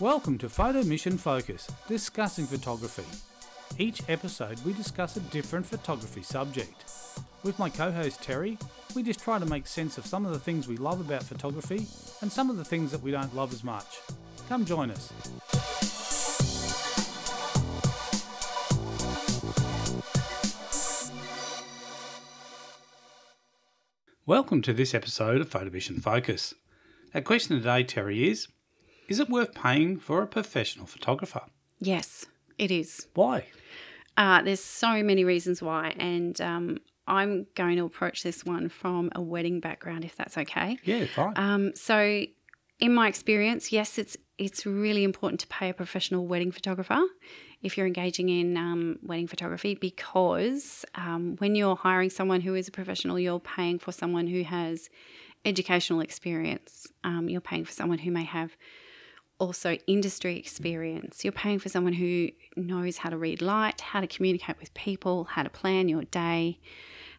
Welcome to Photo Mission Focus, discussing photography. Each episode, we discuss a different photography subject. With my co host Terry, we just try to make sense of some of the things we love about photography and some of the things that we don't love as much. Come join us. Welcome to this episode of Photo Mission Focus. Our question today, Terry, is Is it worth paying for a professional photographer? Yes, it is. Why? Uh, there's so many reasons why, and um, I'm going to approach this one from a wedding background, if that's okay. Yeah, fine. Um, so, in my experience, yes, it's it's really important to pay a professional wedding photographer if you're engaging in um, wedding photography because um, when you're hiring someone who is a professional, you're paying for someone who has educational experience. Um, you're paying for someone who may have also industry experience. You're paying for someone who knows how to read light, how to communicate with people, how to plan your day,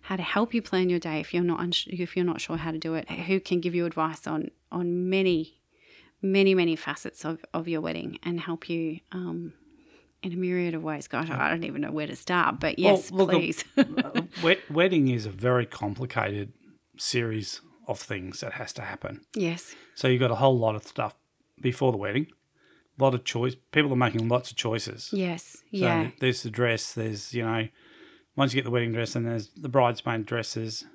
how to help you plan your day if you're not uns- if you're not sure how to do it. Who can give you advice on on many, many, many facets of, of your wedding and help you um, in a myriad of ways. Gosh, I don't even know where to start, but yes, Well, look, please. Uh, wed- wedding is a very complicated series of things that has to happen. yes, So you've got a whole lot of stuff before the wedding, a lot of choice. People are making lots of choices. yes, So yeah, there's the dress. There's you know, once you get the wedding dress, and there's the bridesmaid dresses,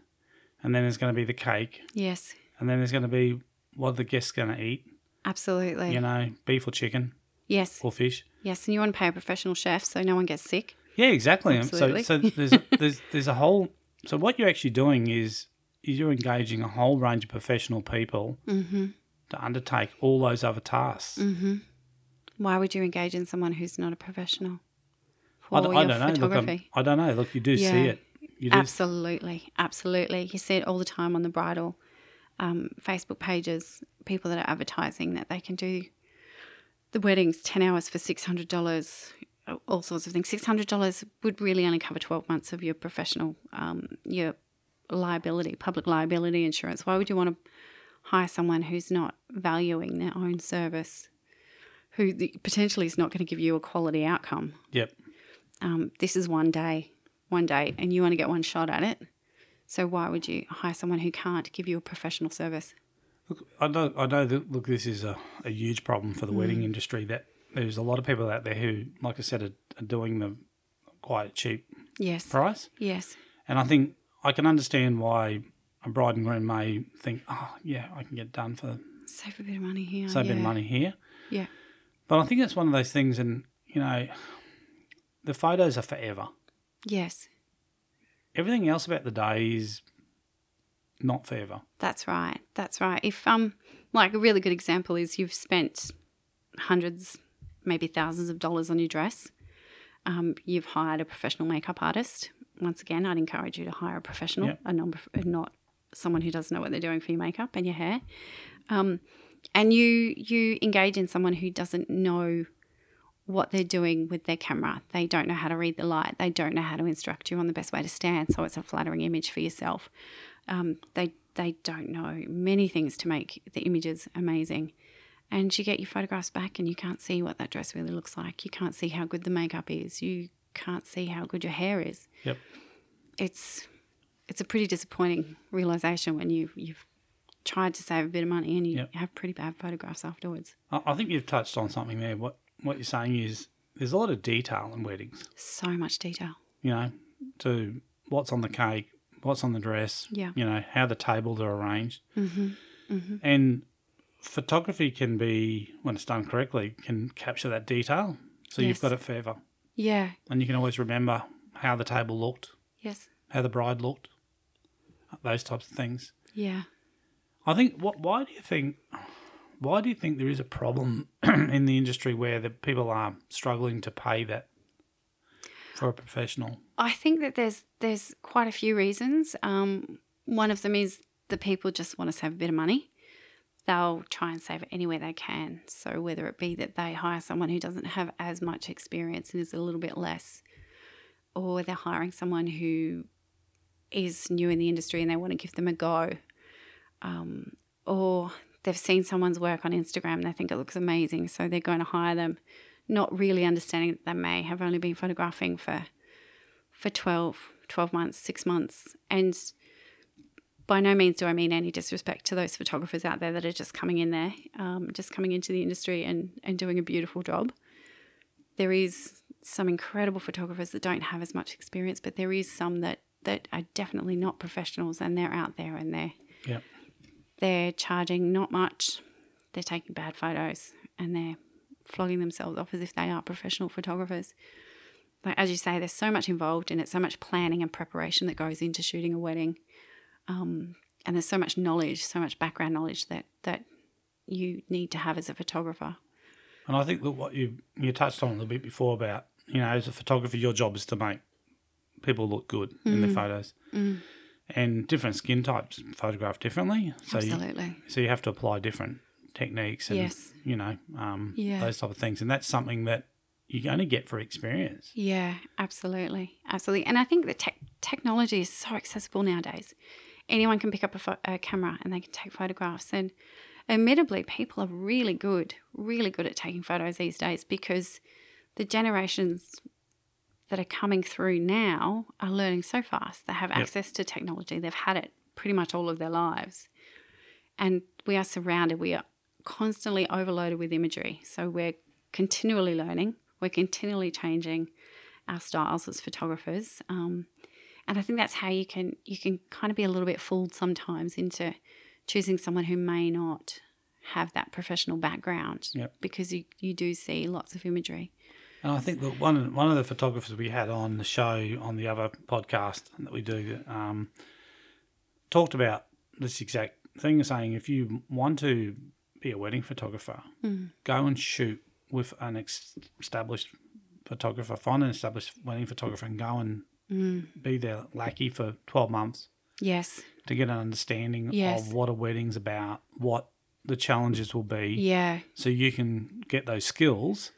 and then there's going to be the cake, yes, and then there's going to be what are the guests going to eat. absolutely. You know, beef or chicken yes, or fish. yes, and you want to pay a professional chef so no one gets sick. Yeah, exactly. Absolutely. So, so there's there's there's a whole. So what you're actually doing is is you're engaging a whole range of professional people Mm-hmm. To undertake all those other tasks. Mm-hmm. Why would you engage in someone who's not a professional for I, don't- your don't know. Look, I'm, photography? I don't know. Look, you do see it. You do. Absolutely, absolutely. You see it all the time on the bridal um, Facebook pages. People that are advertising that they can do the weddings ten hours for six hundred dollars, all sorts of things. Six hundred dollars would really only cover twelve months of your professional, um, your liability, public liability insurance. Why would you want to hire someone who's not valuing their own service, who potentially is not going to give you a quality outcome? Yep. um, this is one day, one day, and you want to get one shot at it. So why would you hire someone who can't give you a professional service? Look, I know. I know. That, look, this is a, a huge problem for the Mm. wedding industry. That there's a lot of people out there who, like I said, are, are doing the quite cheap Yes, price. yes, And I think I can understand why a bride and groom may think, oh, yeah, I can get done for save a bit of money here. save a bit of money here. Yeah, But I think it's one of those things, and you know, the photos are forever. yes, Everything else about the day is not forever. that's right. That's right. If um, like a really good example is you've spent hundreds, maybe thousands of dollars on your dress. Um, you've hired a professional makeup artist. Once again, I'd encourage you to hire a professional, Yeah. a non, not someone who doesn't know what they're doing for your makeup and your hair. Um, and you you engage in someone who doesn't know what they're doing with their camera. They don't know how to read the light. They don't know how to instruct you on the best way to stand, so it's a flattering image for yourself. Um, they they don't know many things to make the images amazing. And you get your photographs back, and you can't see what that dress really looks like. You can't see how good the makeup is. You can't see how good your hair is. Yep. It's it's a pretty disappointing realization when you you've tried to save a bit of money and you Yep. have pretty bad photographs afterwards. I, I think you've touched on something there. What what you're saying is there's a lot of detail in weddings. So much detail. You know, to what's on the cake, what's on the dress. Yeah. You know how the tables are arranged, Mm-hmm. Mm-hmm. and photography can be when it's done correctly can capture that detail. So Yes. you've got it forever, Yeah. and you can always remember how the table looked, Yes. how the bride looked, those types of things. Yeah. I think. What? Why do you think? Why do you think there is a problem in the industry where the people are struggling to pay that for a professional? I think that there's there's quite a few reasons. Um, one of them is the people just want to save a bit of money. They'll try and save it anywhere they can. So whether it be that they hire someone who doesn't have as much experience and is a little bit less, or they're hiring someone who is new in the industry and they want to give them a go, um, or they've seen someone's work on Instagram, and they think it looks amazing, so they're going to hire them, not really understanding that they may have only been photographing for for 12, 12 months, six months, and by no means do I mean any disrespect to those photographers out there that are just coming in there, um, just coming into the industry and, and doing a beautiful job. There is some incredible photographers that don't have as much experience, but there is some that, that are definitely not professionals and they're out there and they're Yep. they're charging not much. They're taking bad photos and they're flogging themselves off as if they are professional photographers. Like as you say, there's so much involved in it, so much planning and preparation that goes into shooting a wedding, um, and there's so much knowledge, so much background knowledge that that you need to have as a photographer. And I think that what you you touched on a little bit before about you know as a photographer, your job is to make people look good in Mm. their photos, and different skin types photograph differently. So you, so you have to apply different techniques and Yes. you know um, Yeah. those type of things, and that's something that you only get for experience. Yeah, absolutely, absolutely. And I think that tech technology is so accessible nowadays. Anyone can pick up a, pho- a camera and they can take photographs. And admittedly, people are really good, really good at taking photos these days because the generations that are coming through now are learning so fast. They have access to technology. They've had it pretty much all of their lives. And we are surrounded, we are constantly overloaded with imagery. So we're continually learning, we're continually changing our styles as photographers. Um, and I think that's how you can you can kind of be a little bit fooled sometimes into choosing someone who may not have that professional background Yep. because you, you do see lots of imagery. And I think that one one of the photographers we had on the show on the other podcast that we do um, talked about this exact thing, saying if you want to be a wedding photographer, go and shoot with an ex- established photographer, find an established wedding photographer, and go and be their lackey for twelve months Yes. to get an understanding Yes. of what a wedding's about, what the challenges will be, Yeah. so you can get those skills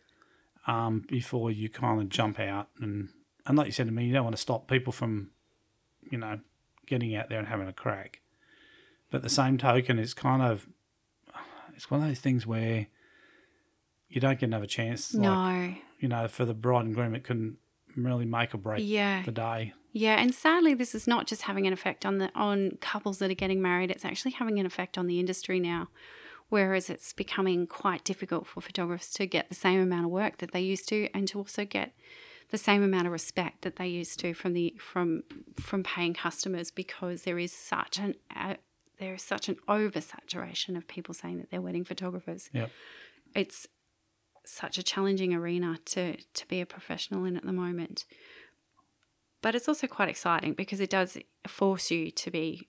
um, before you kind of jump out and and like you said to me, you don't want to stop people from, you know, getting out there and having a crack. But at the same token, it's kind of it's one of those things where you don't get another chance. Like, No. you know, for the bride and groom, it couldn't really make or break Yeah. the day. Yeah, and sadly, this is not just having an effect on the on couples that are getting married. It's actually having an effect on the industry now, whereas it's becoming quite difficult for photographers to get the same amount of work that they used to, and to also get the same amount of respect that they used to from the from from paying customers because there is such an uh, there is such an oversaturation of people saying that they're wedding photographers. Yep. It's such a challenging arena to to be a professional in at the moment but it's also quite exciting because it does force you to be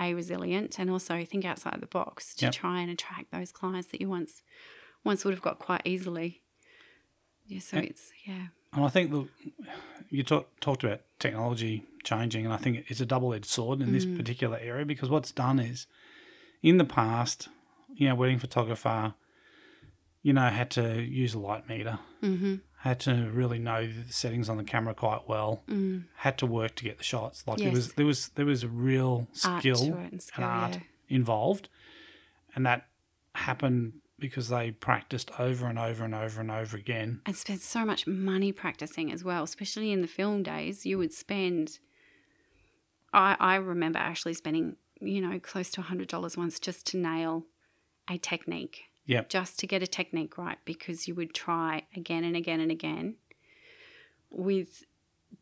a resilient and also think outside the box to Yep. try and attract those clients that you once once would have got quite easily. Yeah, so it's yeah. And I think that you talk, talked about technology changing, and I think it's a double edged sword in this particular area because what's done is in the past, you know, wedding photographer, you know, had to use a light meter, mm-hmm. Had to really know the settings on the camera quite well, mm. had to work to get the shots. Like there Yes. was there was there was a real skill, it and skill, art yeah. involved, and that happened because they practiced over and over and over and over again. And spent so much money practicing as well, especially in the film days. You would spend I I remember actually spending, you know, close to hundred dollars once just to nail a technique. Yep. just to get a technique right because you would try again and again and again with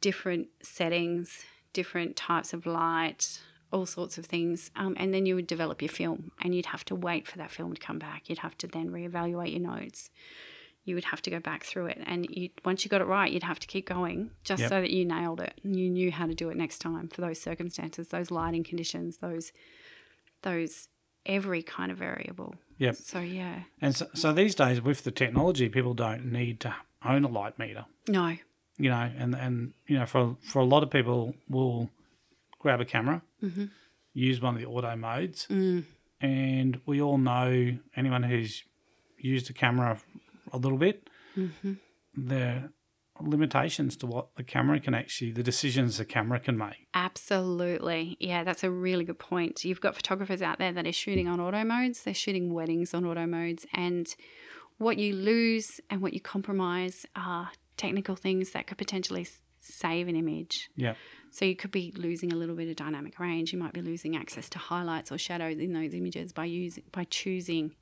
different settings, different types of light, all sorts of things. Um, and then you would develop your film and you'd have to wait for that film to come back. You'd have to then reevaluate your notes. You would have to go back through it. And you, once you got it right, you'd have to keep going just Yep. so that you nailed it and you knew how to do it next time for those circumstances, those lighting conditions, those, those every kind of variable. Yep. So, yeah. And so, so these days, with the technology, people don't need to own a light meter, No. you know, and, and you know, for for a lot of people, will grab a camera, mm-hmm. use one of the auto modes, mm. and we all know anyone who's used a camera a little bit, mm-hmm. the limitations to what the camera can actually, the decisions the camera can make. Absolutely. Yeah, that's a really good point. You've got photographers out there that are shooting on auto modes, they're shooting weddings on auto modes, and what you lose and what you compromise are technical things that could potentially save an image. Yeah. So you could be losing a little bit of dynamic range. You might be losing access to highlights or shadows in those images by using by choosing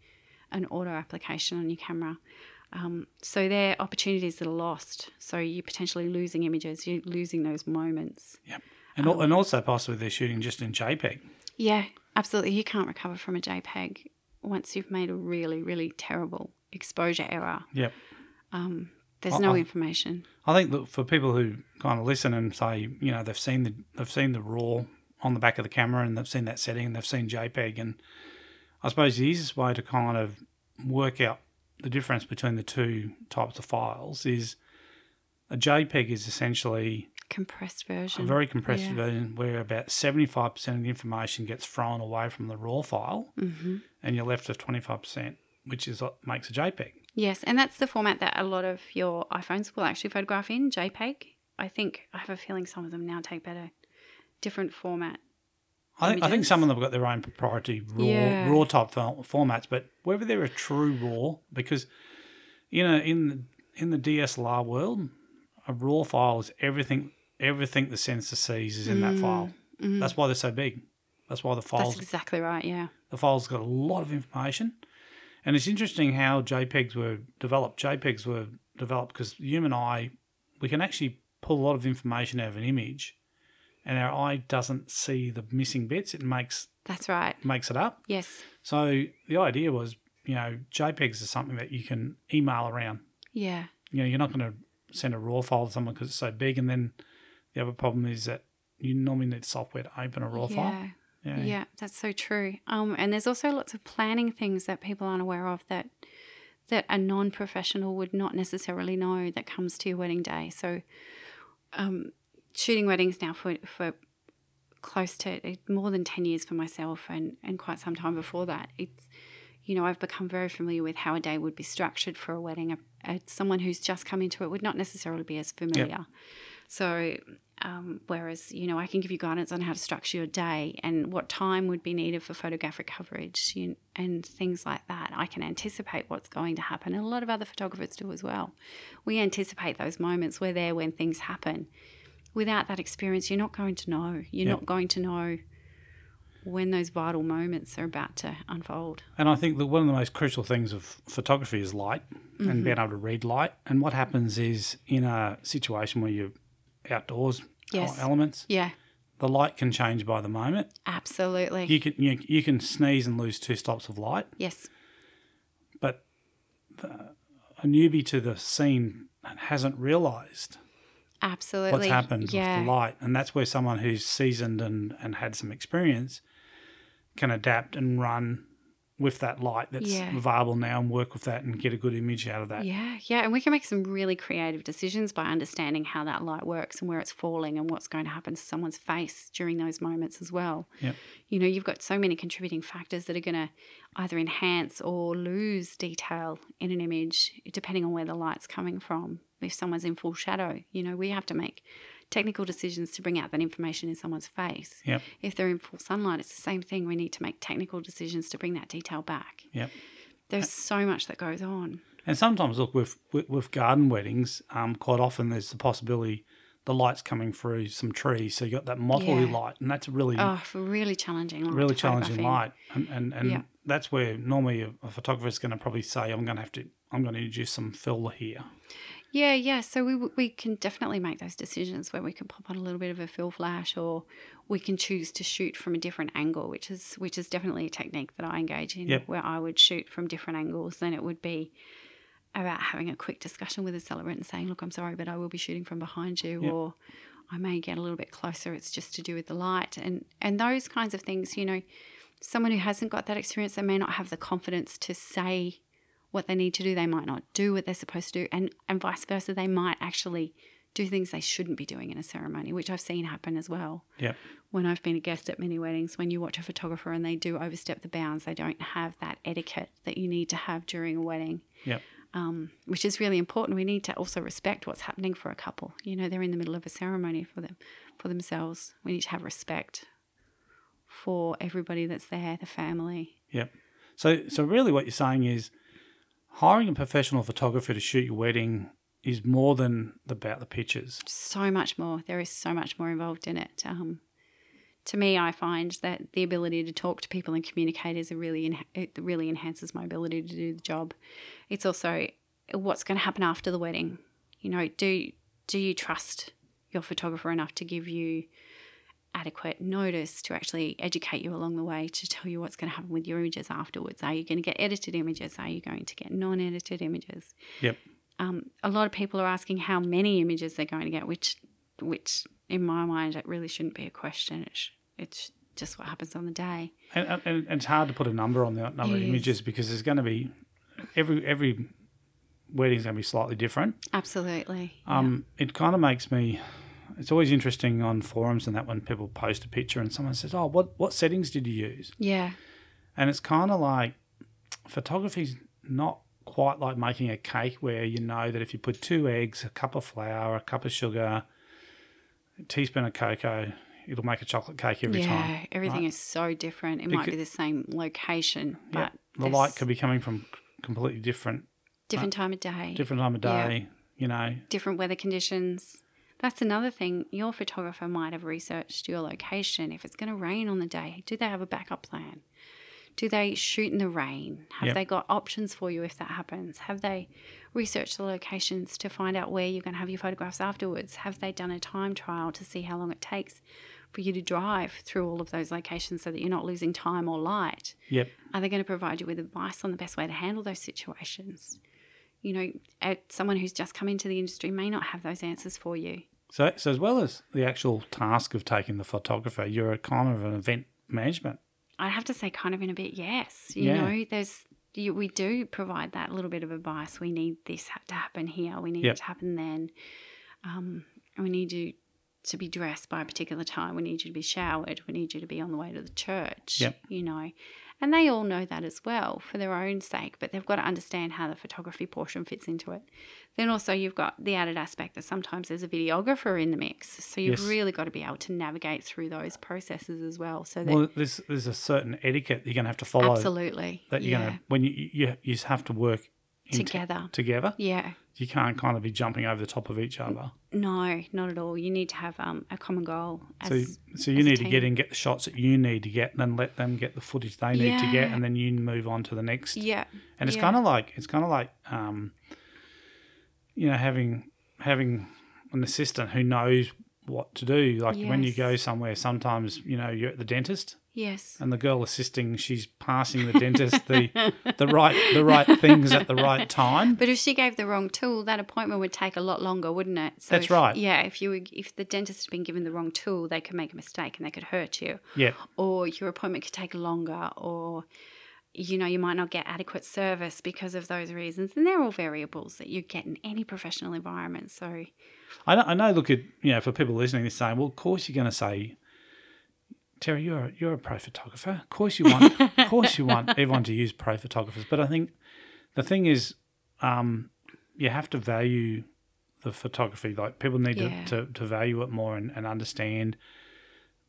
an auto application on your camera. Um, so they're opportunities that are lost. So you're potentially losing images. You're losing those moments. Yep. And, al- and also possibly they're shooting just in JPEG. Yeah, absolutely. You can't recover from a JPEG once you've made a really, really terrible exposure error. Yep. There's I- no I- information. I think that for people who kind of listen and say, you know, they've seen the they've seen the raw on the back of the camera and they've seen that setting and they've seen JPEG and I suppose the easiest way to kind of work out the difference between the two types of files is a JPEG is essentially Compressed version, a very compressed Yeah. version where about 75% of the information gets thrown away from the raw file hmm and you're left with 25%, which is what makes a JPEG. Yes, and that's the format that a lot of your iPhones will actually photograph in JPEG. I think I have a feeling some of them now take better, different format. I think, I think some of them have got their own proprietary raw Yeah. raw type fo- formats, but whether they're a true raw, because you know in the, in the DSLR world, a raw file is everything everything the sensor sees is in that mm, file. Mm. That's why they're so big. That's why the That's exactly right. Yeah. the file's got a lot of information, and it's interesting how JPEGs were developed. JPEGs were developed because human eye we can actually pull a lot of information out of an image, and our eye doesn't see the missing bits. It makes That's right. makes it up. Yes. So the idea was, you know, JPEGs are something that you can email around. Yeah. You know, you're not going to send a raw file to someone because it's so big. And then the other problem is that you normally need software to open a raw file. Yeah. Yeah, that's so true. Um, and there's also lots of planning things that people aren't aware of that that a non-professional would not necessarily know that comes to your wedding day. So, um, shooting weddings now for for close to eh, more than ten years for myself, and and quite some time before that. It's you know I've become very familiar with how a day would be structured for a wedding. A, a, someone who's just come into it would not necessarily be as familiar. So, um, whereas, you know, I can give you guidance on how to structure your day and what time would be needed for photographic coverage you, and things like that. I can anticipate what's going to happen. And a lot of other photographers do as well. We anticipate those moments. We're there when things happen. Without that experience, you're not going to know. You're Yep. not going to know when those vital moments are about to unfold. And I think that one of the most crucial things of photography is light Mm-hmm. and being able to read light. And what happens is in a situation where you're outdoors Yes. elements, Yeah, the light can change by the moment. absolutely. You can you, you can sneeze and lose two stops of light, yes. but the, a newbie to the scene hasn't realised Absolutely. what's happened yeah. with the light. And that's where someone who's seasoned and, and had some experience can adapt and run with that light that's Yeah. available now and work with that and get a good image out of that. Yeah, yeah, and we can make some really creative decisions by understanding how that light works and where it's falling and what's going to happen to someone's face during those moments as well. Yep. You know, you've got so many contributing factors that are going to either enhance or lose detail in an image depending on where the light's coming from. If someone's in full shadow, you know, we have to make technical decisions to bring out that information in someone's face. Yep. If they're in full sunlight, it's the same thing. We need to make technical decisions to bring that detail back. Yep. There's so much that goes on. And sometimes, look, with, with, with garden weddings, um, quite often there's the possibility the light's coming through some trees. So you got that mottly Yeah. light, and that's really, Oh, really challenging. light really challenging light. And, and, and Yeah. that's where normally a, a photographer is going to probably say, I'm going to have to, I'm going to introduce some fill here. Yeah, yeah. So we we can definitely make those decisions where we can pop on a little bit of a fill flash, or we can choose to shoot from a different angle, which is which is definitely a technique that I engage in, Yep. where I would shoot from different angles. Then it would be about having a quick discussion with the celebrant and saying, "Look, I'm sorry, but I will be shooting from behind you," Yep. or I may get a little bit closer. It's just to do with the light and and those kinds of things. You know, someone who hasn't got that experience, they may not have the confidence to say what they need to do. They might not do what they're supposed to do, and and vice versa. They might actually do things they shouldn't be doing in a ceremony, which I've seen happen as well. Yep. When I've been a guest at many weddings, when you watch a photographer and they do overstep the bounds, they don't have that etiquette that you need to have during a wedding. Yep. um, which is really important. We need to also respect what's happening for a couple. You know, they're in the middle of a ceremony for them, for themselves. We need to have respect for everybody that's there, the family. Yep. So, so really, what you're saying is hiring a professional photographer to shoot your wedding is more than about the pictures. So much more. There is so much more involved in it. Um, to me, I find that the ability to talk to people and communicate is a really it really enhances my ability to do the job. It's also what's going to happen after the wedding. You know, do do you trust your photographer enough to give you adequate notice to actually educate you along the way to tell you what's going to happen with your images afterwards? Are you going to get edited images? Are you going to get non-edited images? Yep. Um, a lot of people are asking how many images they're going to get, which which in my mind, it really shouldn't be a question. It's, it's just what happens on the day. And, and, and it's hard to put a number on the number of is. images because there's going to be every every wedding's going to be slightly different. Absolutely. Um, It kind of makes me. It's always interesting on forums and that when people post a picture and someone says, "Oh, what what settings did you use?" yeah. And it's kind of like photography's not quite like making a cake where you know that if you put two eggs, a cup of flour, a cup of sugar, a teaspoon of cocoa, it'll make a chocolate cake every yeah. time. Yeah, everything right? is so different. It might be the same location, but. The light could be coming from completely different different uh, time of day, different time of Yeah. day. You know, different weather conditions. That's another thing. Your photographer might have researched your location. If it's going to rain on the day, do they have a backup plan? Do they shoot in the rain? Have Yep. they got options for you if that happens? Have they researched the locations to find out where you're going to have your photographs afterwards? Have they done a time trial to see how long it takes for you to drive through all of those locations so that you're not losing time or light? yep, Are they going to provide you with advice on the best way to handle those situations? You know, someone who's just come into the industry may not have those answers for you. So, so as well as the actual task of taking the photographer, you're a kind of an event management. I have to say, kind of in a bit, yes. You Yeah. know, there's you, we do provide that little bit of advice. We need this to happen here. We need Yep. it to happen then. Um, we need you to be dressed by a particular time. We need you to be showered. We need you to be on the way to the church. Yep. You know, and they all know that as well for their own sake. But they've got to understand how the photography portion fits into it. Then also you've got the added aspect that sometimes there's a videographer in the mix. So you've Yes. really got to be able to navigate through those processes as well. So that Well, there's there's a certain etiquette you're going to have to follow. Absolutely. That you're yeah. going to when you you you have to work in t- Together. together. Yeah. You can't kind of be jumping over the top of each other. No, not at all. You need to have um, a common goal. As, So, so you need to get in, get the shots that you need to get, and then let them get the footage they need to get, and then you move on to the next. Yeah. And it's yeah. kind of like it's kind of like um, you know having having an assistant who knows what to do. Like when you go somewhere, sometimes you know you're at the dentist, Yes. and the girl assisting, she's passing the dentist the the right the right things at the right time. But if she gave the wrong tool, that appointment would take a lot longer, wouldn't it? So That's if- right. Yeah, if you were, if the dentist had been given the wrong tool, they could make a mistake and they could hurt you, Yeah, or your appointment could take longer, or you know you might not get adequate service because of those reasons. And they're all variables that you get in any professional environment. So I know, I know. Look at you know for people listening, they're saying, well, of course you're going to say. Terry, you're a, you're a pro photographer. Of course you want, of course you want everyone to use pro photographers. But I think the thing is, um, you have to value the photography. Like people need Yeah. to, to, to value it more and, and understand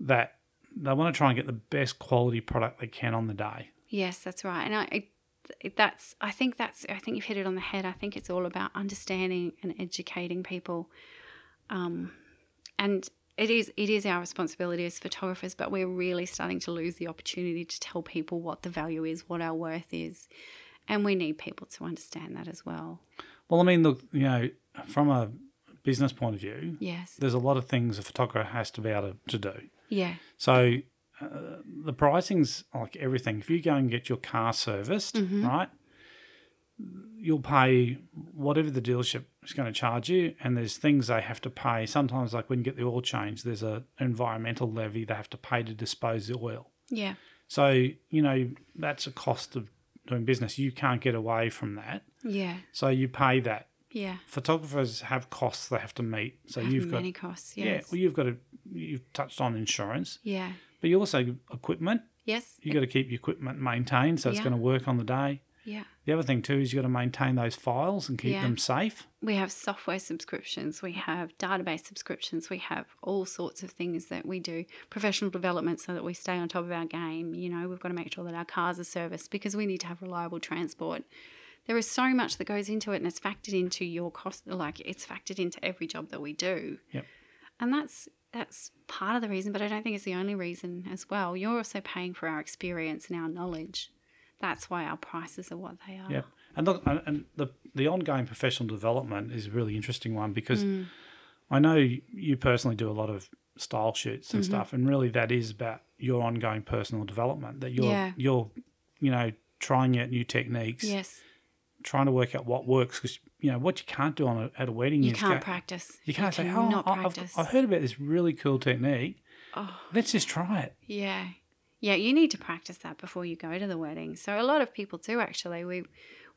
that they want to try and get the best quality product they can on the day. Yes, that's right. And I, I that's I think that's I think you've hit it on the head. I think it's all about understanding and educating people. Um, and it is it is our responsibility as photographers, but we're really starting to lose the opportunity to tell people what the value is, what our worth is. And we need people to understand that as well. Well, I mean, look, you know, from a business point of view, Yes. there's a lot of things a photographer has to be able to, to do. Yeah. So uh, the pricing's like everything. If you go and get your car serviced, Mm-hmm. right, you'll pay whatever the dealership is going to charge you, and there's things they have to pay. Sometimes, like when you get the oil change, there's an environmental levy they have to pay to dispose the oil. Yeah. So you know that's a cost of doing business. You can't get away from that. Yeah. So you pay that. Yeah. Photographers have costs they have to meet. So Have you've got many costs. yeah. Yes. Well, you've got to you've touched on insurance, yeah. but you also equipment. Yes. You got to keep your equipment maintained so it's Yeah. going to work on the day. Yeah. The other thing too is you've got to maintain those files and keep Yeah. them safe. We have software subscriptions, we have database subscriptions, we have all sorts of things that we do, professional development so that we stay on top of our game. You know, we've got to make sure that our cars are serviced because we need to have reliable transport. There is so much that goes into it and it's factored into your cost like it's factored into every job that we do. Yep. And that's that's part of the reason, but I don't think it's the only reason as well. You're also paying for our experience and our knowledge. That's why our prices are what they are. Yep. And look, and- and the the ongoing professional development is a really interesting one because Mm. I know you personally do a lot of style shoots Mm-hmm. and stuff, and really that is about your ongoing personal development. That you're Yeah. you're you know trying out new techniques, Yes. trying to work out what works because you know what you can't do on a, at a wedding You can't go- practice. you can't say, "Oh, I- I've. I've heard about this really cool technique. Oh. Let's just try it." Yeah. Yeah, you need to practice that before you go to the wedding. So a lot of people do actually. We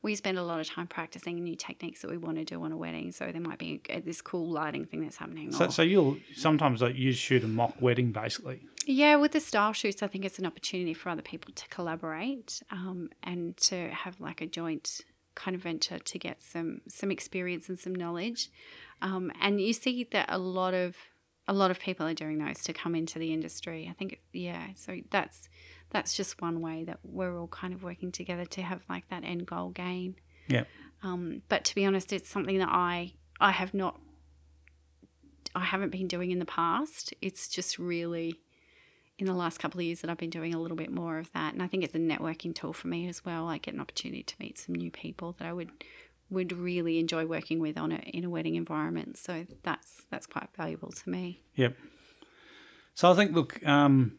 we spend a lot of time practicing new techniques that we want to do on a wedding. So there might be this cool lighting thing that's happening. So, so you'll sometimes like, you shoot a mock wedding basically. yeah, with the style shoots, I think it's an opportunity for other people to collaborate um, and to have like a joint kind of venture to get some some experience and some knowledge. Um, and you see that a lot of a lot of people are doing those to come into the industry. I think yeah, so that's that's just one way that we're all kind of working together to have like that end goal gain. Yeah. Um, but to be honest, it's something that I I have not I haven't been doing in the past. It's just really in the last couple of years that I've been doing a little bit more of that, and I think it's a networking tool for me as well. I get an opportunity to meet some new people that I would would really enjoy working with on a in a wedding environment. So that's that's quite valuable to me. Yep. So I think, look, um,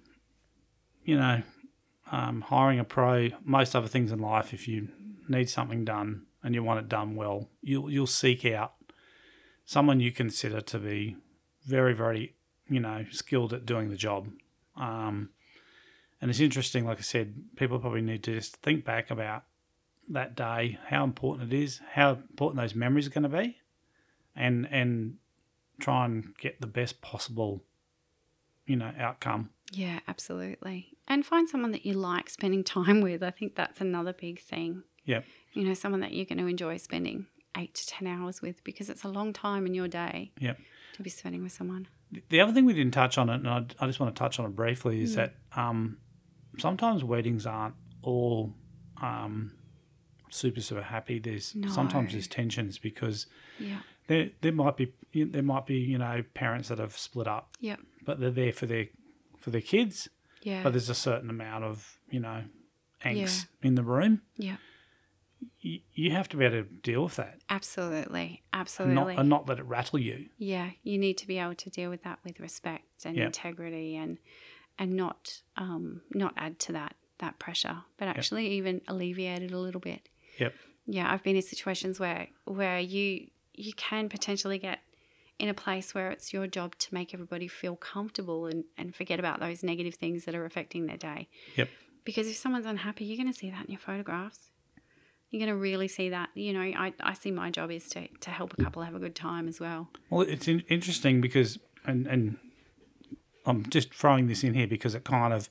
you know, um, hiring a pro, most other things in life, if you need something done and you want it done well, you'll you'll seek out someone you consider to be very, very, you know, skilled at doing the job. Um, and it's interesting, like I said, people probably need to just think back about that day, how important it is, how important those memories are going to be, and and try and get the best possible, you know, outcome. Yeah, absolutely. And find someone that you like spending time with. I think that's another big thing. Yeah. You know, someone that you're going to enjoy spending eight to 10 hours with because it's a long time in your day Yep. to be spending with someone. The other thing we didn't touch on it, and I, I just want to touch on it briefly, is that um, sometimes weddings aren't all um, super super happy. There's sometimes there's tensions because Yeah. there there might be there might be you know parents that have split up, Yep. but they're there for their for their kids. Yeah. But there's a certain amount of you know angst in the room. yeah. You, you have to be able to deal with that, Absolutely. and Absolutely. not, and not let it rattle you. yeah. You need to be able to deal with that with respect and Yeah. integrity and and not um not add to that that pressure, but actually even alleviate it a little bit. Yep. yeah i've been in situations where where you you can potentially get in a place where it's your job to make everybody feel comfortable and, and forget about those negative things that are affecting their day Yep. because if someone's unhappy you're going to see that in your photographs you're going to really see that you know I, I see my job is to, to help a couple have a good time as well Well, it's in, interesting because, and and I'm just throwing this in here because it kind of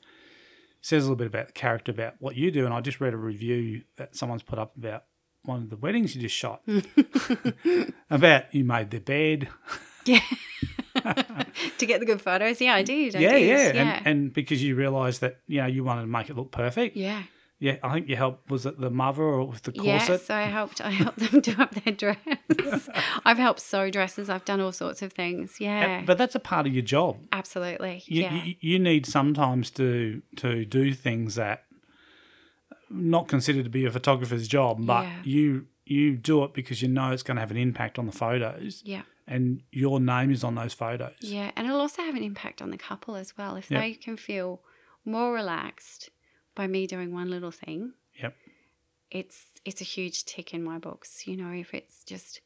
says a little bit about the character, about what you do. And I just read a review that someone's put up about one of the weddings you just shot, about you made the bed. yeah to get the good photos yeah i did. don't yeah, you? yeah, yeah And, and because you realised that you know you wanted to make it look perfect. yeah Yeah, I think you helped. Was it the mother or with the corset? Yes? I helped. I helped them do up their dress. I've helped sew dresses. I've done all sorts of things. Yeah, But that's a part of your job. absolutely. you, yeah, you, you need sometimes to to do things that not considered to be a photographer's job, but Yeah. you you do it because you know it's going to have an impact on the photos, yeah, and your name is on those photos. yeah, and it'll also have an impact on the couple as well. If they can feel more relaxed by me doing one little thing, Yep. it's it's a huge tick in my books. You know, if it's just.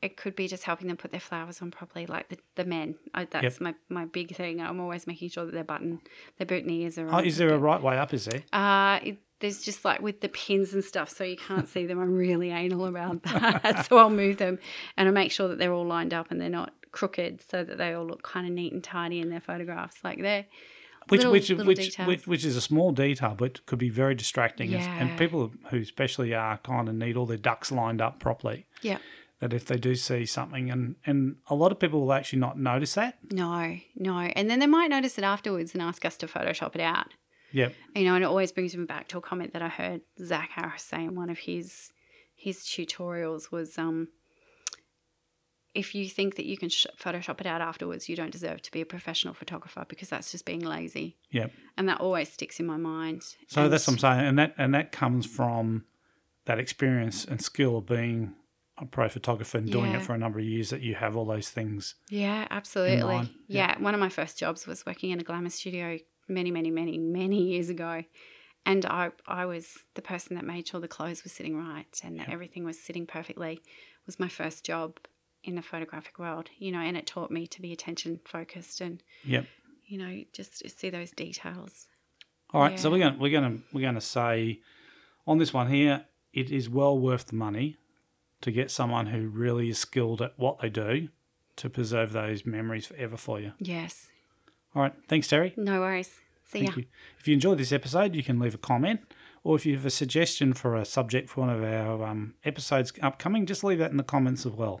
It could be just helping them put their flowers on properly, like the, the men. I, that's Yep. my, my big thing. I'm always making sure that their button, their boutonnieres are Oh, on. is there a right way up? Is there? Uh, it, there's just like with the pins and stuff, so you can't see them. I'm really anal about that. so I'll move them and I make sure that they're all lined up and they're not crooked so that they all look kind of neat and tidy in their photographs. Like they're, which Little- which little which, which which is a small detail, but could be very distracting. And- And people who especially are kind of need all their ducks lined up properly. Yeah. That if they do see something, and and a lot of people will actually not notice that. No, no. And then they might notice it afterwards and ask us to Photoshop it out. Yep. You know, and it always brings me back to a comment that I heard Zach Harris say in one of his his tutorials was um if you think that you can sh- Photoshop it out afterwards, you don't deserve to be a professional photographer because that's just being lazy. Yep. And that always sticks in my mind. So And- that's what I'm saying, and that and that comes from that experience and skill of being a pro photographer and doing Yeah. it for a number of years. That you have all those things. Yeah, absolutely. line, Yeah. one of my first jobs was working in a glamour studio many, many, many, many years ago. And I, I was the person that made sure the clothes were sitting right and that everything was sitting perfectly. It was my first job in the photographic world, you know, and it taught me to be attention focused and, Yep. you know, just see those details. All right. So we're going to we're going to we're going to say on this one here, it is well worth the money to get someone who really is skilled at what they do to preserve those memories forever for you. Yes. All right. Thanks, Terry. No worries. See ya. Thank you. If you enjoyed this episode, you can leave a comment, or if you have a suggestion for a subject for one of our um, episodes upcoming, just leave that in the comments as well.